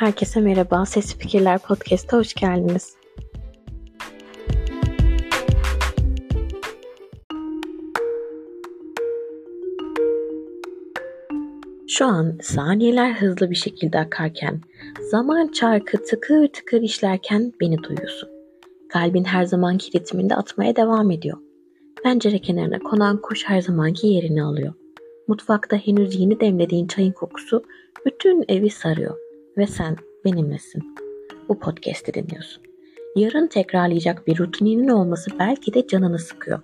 Herkese merhaba. Sesli Fikirler Podcast'a hoş geldiniz. Şu an saniyeler hızlı bir şekilde akarken, zaman çarkı tıkır tıkır işlerken beni duyuyorsun. Kalbin her zamanki ritminde atmaya devam ediyor. Pencere kenarına konan kuş her zamanki yerini alıyor. Mutfakta henüz yeni demlediğin çayın kokusu bütün evi sarıyor ve sen benimlesin. Bu podcast'i dinliyorsun. Yarın tekrarlayacak bir rutininin olması belki de canını sıkıyor.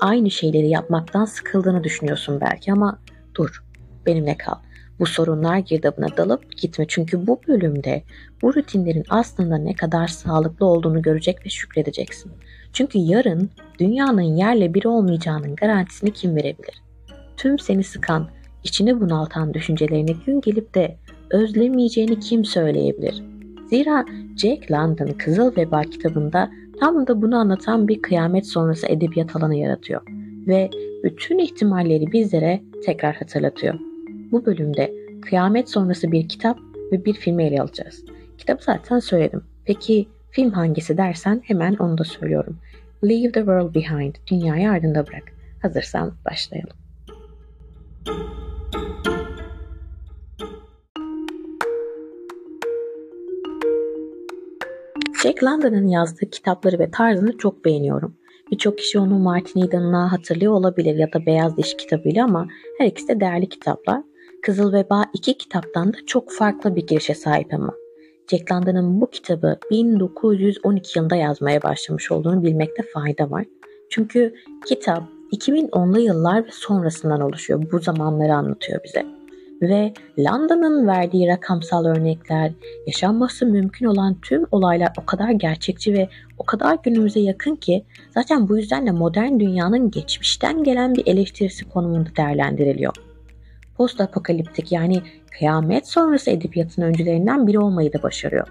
Aynı şeyleri yapmaktan sıkıldığını düşünüyorsun belki ama dur, benimle kal. Bu sorunlar girdabına dalıp gitme çünkü bu bölümde bu rutinlerin aslında ne kadar sağlıklı olduğunu görecek ve şükredeceksin. Çünkü yarın dünyanın yerle bir olmayacağının garantisini kim verebilir? Tüm seni sıkan, içini bunaltan düşüncelerini gün gelip de özlemeyeceğini kim söyleyebilir? Zira Jack London Kızıl Veba kitabında tam da bunu anlatan bir kıyamet sonrası edebiyat alanı yaratıyor ve bütün ihtimalleri bizlere tekrar hatırlatıyor. Bu bölümde kıyamet sonrası bir kitap ve bir filmi ele alacağız. Kitabı zaten söyledim. Peki film hangisi dersen hemen onu da söylüyorum. Leave the World Behind, Dünyayı Ardında Bırak. Hazırsan başlayalım. Jack London'ın yazdığı kitapları ve tarzını çok beğeniyorum. Birçok kişi onu Martin Eden'la hatırlıyor olabilir ya da Beyaz Diş kitabıyla ama her ikisi de değerli kitaplar. Kızıl Veba iki kitaptan da çok farklı bir girişe sahip ama. Jack London'ın bu kitabı 1912 yılında yazmaya başlamış olduğunu bilmekte fayda var. Çünkü kitap 2010'lu yıllar ve sonrasından oluşuyor. Bu zamanları anlatıyor bize. Ve London'ın verdiği rakamsal örnekler, yaşanması mümkün olan tüm olaylar o kadar gerçekçi ve o kadar günümüze yakın ki zaten bu yüzden de modern dünyanın geçmişten gelen bir eleştirisi konumunda değerlendiriliyor. Post apokaliptik yani kıyamet sonrası edebiyatın öncülerinden biri olmayı da başarıyor.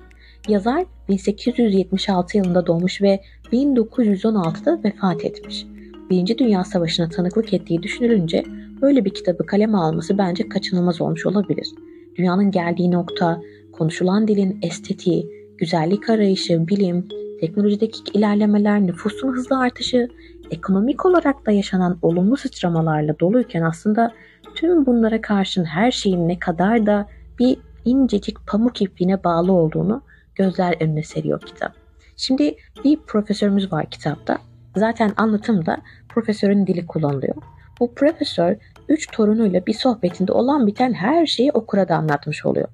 Yazar 1876 yılında doğmuş ve 1916'da vefat etmiş. Birinci Dünya Savaşı'na tanıklık ettiği düşünülünce böyle bir kitabı kaleme alması bence kaçınılmaz olmuş olabilir. Dünyanın geldiği nokta, konuşulan dilin estetiği, güzellik arayışı, bilim, teknolojideki ilerlemeler, nüfusun hızlı artışı, ekonomik olarak da yaşanan olumlu sıçramalarla doluyken aslında tüm bunlara karşın her şeyin ne kadar da bir incecik pamuk ipliğine bağlı olduğunu gözler önüne seriyor kitap. Şimdi bir profesörümüz var kitapta. Zaten anlatımda profesörün dili kullanılıyor. Bu profesör üç torunuyla bir sohbetinde olan biten her şeyi okura da anlatmış oluyor.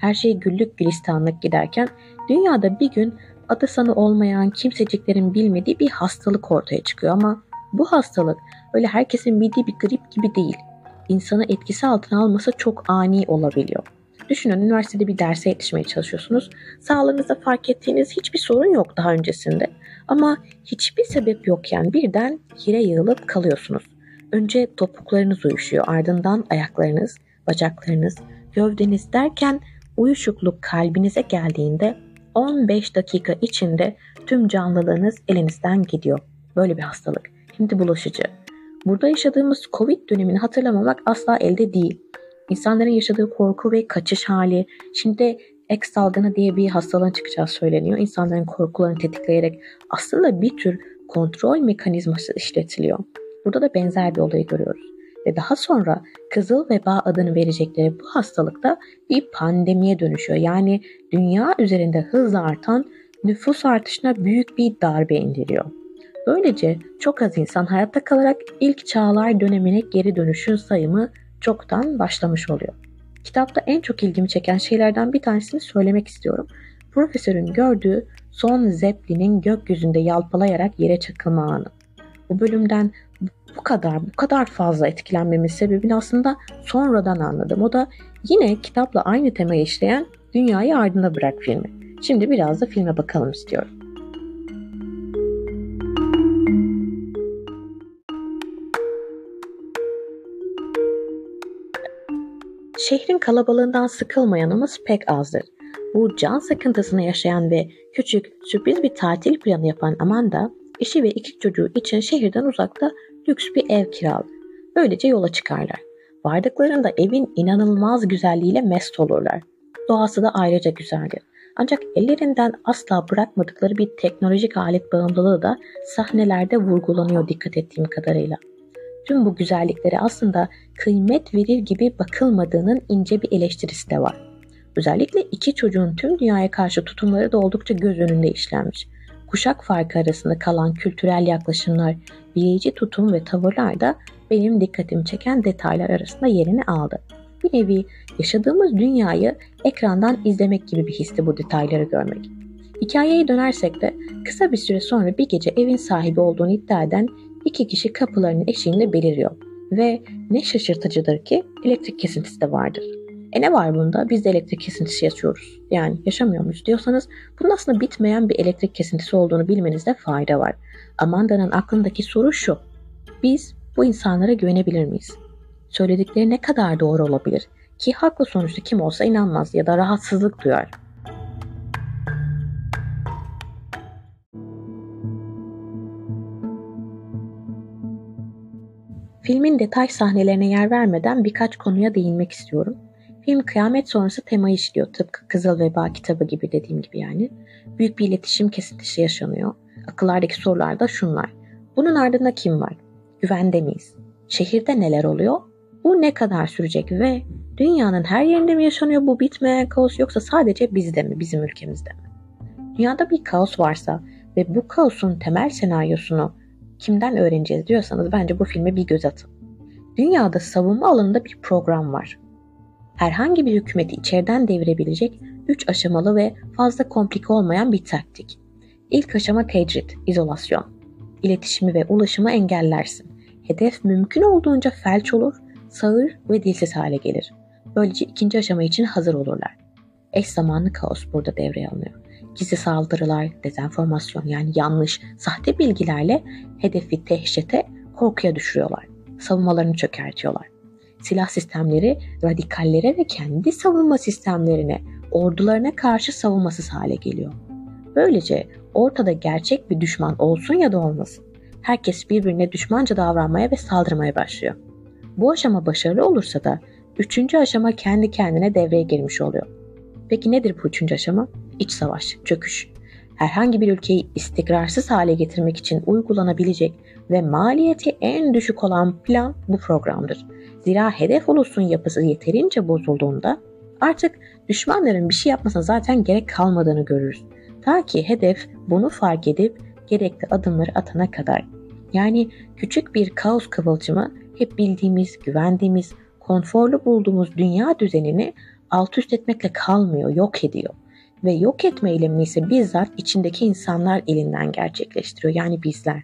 Her şey güllük gülistanlık giderken dünyada bir gün adı sanı olmayan kimseciklerin bilmediği bir hastalık ortaya çıkıyor ama bu hastalık öyle herkesin bildiği bir grip gibi değil. İnsanı etkisi altına alması çok ani olabiliyor. Düşünün üniversitede bir derse yetişmeye çalışıyorsunuz. Sağlığınızda fark ettiğiniz hiçbir sorun yok daha öncesinde. Ama hiçbir sebep yokken birden yere yığılıp kalıyorsunuz. Önce topuklarınız uyuşuyor, ardından ayaklarınız, bacaklarınız, gövdeniz derken uyuşukluk kalbinize geldiğinde 15 dakika içinde tüm canlılığınız elinizden gidiyor. Böyle bir hastalık. Şimdi bulaşıcı. Burada yaşadığımız Covid dönemini hatırlamamak asla elde değil. İnsanların yaşadığı korku ve kaçış hali, şimdi X salgını diye bir hastalığın çıkacağı söyleniyor. İnsanların korkularını tetikleyerek aslında bir tür kontrol mekanizması işletiliyor. Burada da benzer bir olayı görüyoruz. Ve daha sonra Kızıl Veba adını verecekleri bu hastalıkta bir pandemiye dönüşüyor. Yani dünya üzerinde hızla artan nüfus artışına büyük bir darbe indiriyor. Böylece çok az insan hayatta kalarak ilk çağlar dönemine geri dönüşün sayımı çoktan başlamış oluyor. Kitapta en çok ilgimi çeken şeylerden bir tanesini söylemek istiyorum. Profesörün gördüğü son Zeppelin'in gökyüzünde yalpalayarak yere çakılma anı. Bu bölümden bu kadar bu kadar fazla etkilenmemin sebebini aslında sonradan anladım. O da yine kitapla aynı temayı işleyen Dünyayı Ardında Bırak filmi. Şimdi biraz da filme bakalım istiyorum. Şehrin kalabalığından sıkılmayanımız pek azdır. Bu can sıkıntısını yaşayan ve küçük, sürpriz bir tatil planı yapan Amanda, eşi ve iki çocuğu için şehirden uzakta lüks bir ev kiralı. Böylece yola çıkarlar. Vardıklarında evin inanılmaz güzelliğiyle mest olurlar. doğası da ayrıca güzeldir. Ancak ellerinden asla bırakmadıkları bir teknolojik alet bağımlılığı da sahnelerde vurgulanıyor dikkat ettiğim kadarıyla. Tüm bu güzelliklere aslında kıymet verir gibi bakılmadığının ince bir eleştirisi de var. Özellikle iki çocuğun tüm dünyaya karşı tutumları da oldukça göz önünde işlenmiş. Kuşak farkı arasında kalan kültürel yaklaşımlar, bireyci tutum ve tavırlar da benim dikkatimi çeken detaylar arasında yerini aldı. Bir nevi yaşadığımız dünyayı ekrandan izlemek gibi bir histi bu detayları görmek. Hikayeye dönersek de kısa bir süre sonra bir gece evin sahibi olduğunu iddia eden iki kişi kapılarının eşiğinde beliriyor. Ve ne şaşırtıcıdır ki elektrik kesintisi de vardır. E ne var bunda? Biz de elektrik kesintisi yaşıyoruz. Yani yaşamıyor muyuz diyorsanız bunun aslında bitmeyen bir elektrik kesintisi olduğunu bilmenizde fayda var. Amanda'nın aklındaki soru şu. Biz bu insanlara güvenebilir miyiz? Söyledikleri ne kadar doğru olabilir? Ki haklı sonuçta kim olsa inanmaz ya da rahatsızlık duyar. Filmin detay sahnelerine yer vermeden birkaç konuya değinmek istiyorum. Film kıyamet sonrası tema işliyor tıpkı Kızıl Veba kitabı gibi dediğim gibi yani. Büyük bir iletişim kesintisi yaşanıyor. Akıllardaki sorular da şunlar. Bunun ardında kim var? Güvende miyiz? Şehirde neler oluyor? Bu ne kadar sürecek ve dünyanın her yerinde mi yaşanıyor bu bitmeyen kaos yoksa sadece bizde mi, bizim ülkemizde mi? Dünyada bir kaos varsa ve bu kaosun temel senaryosunu kimden öğreneceğiz diyorsanız bence bu filme bir göz atın. Dünyada savunma alanında bir program var. Herhangi bir hükümeti içeriden devirebilecek 3 aşamalı ve fazla komplike olmayan bir taktik. İlk aşama tecrit, izolasyon. İletişimi ve ulaşımı engellersin. Hedef mümkün olduğunca felç olur, sağır ve dilsiz hale gelir. Böylece ikinci aşama için hazır olurlar. Eş zamanlı kaos burada devreye alınıyor gizli saldırılar, dezenformasyon yani yanlış, sahte bilgilerle hedefi tehşete, korkuya düşürüyorlar. Savunmalarını çökertiyorlar. Silah sistemleri radikallere ve kendi savunma sistemlerine, ordularına karşı savunmasız hale geliyor. Böylece ortada gerçek bir düşman olsun ya da olmasın. Herkes birbirine düşmanca davranmaya ve saldırmaya başlıyor. Bu aşama başarılı olursa da üçüncü aşama kendi kendine devreye girmiş oluyor. Peki nedir bu üçüncü aşama? iç savaş, çöküş. Herhangi bir ülkeyi istikrarsız hale getirmek için uygulanabilecek ve maliyeti en düşük olan plan bu programdır. Zira hedef ulusun yapısı yeterince bozulduğunda artık düşmanların bir şey yapmasına zaten gerek kalmadığını görürüz. Ta ki hedef bunu fark edip gerekli adımları atana kadar. Yani küçük bir kaos kıvılcımı hep bildiğimiz, güvendiğimiz, konforlu bulduğumuz dünya düzenini alt üst etmekle kalmıyor, yok ediyor ve yok etme eylemi ise bizzat içindeki insanlar elinden gerçekleştiriyor. Yani bizler.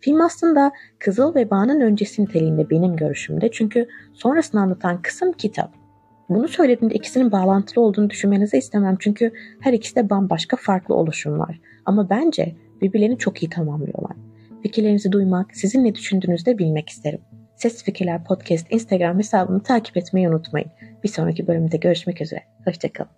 Film aslında Kızıl Veba'nın öncesi niteliğinde benim görüşümde. Çünkü sonrasını anlatan kısım kitap. Bunu söylediğimde ikisinin bağlantılı olduğunu düşünmenizi istemem. Çünkü her ikisi de bambaşka farklı oluşumlar. Ama bence birbirlerini çok iyi tamamlıyorlar. Fikirlerinizi duymak, sizin ne düşündüğünüzü de bilmek isterim. Ses Fikirler Podcast Instagram hesabımı takip etmeyi unutmayın. Bir sonraki bölümde görüşmek üzere. Hoşçakalın.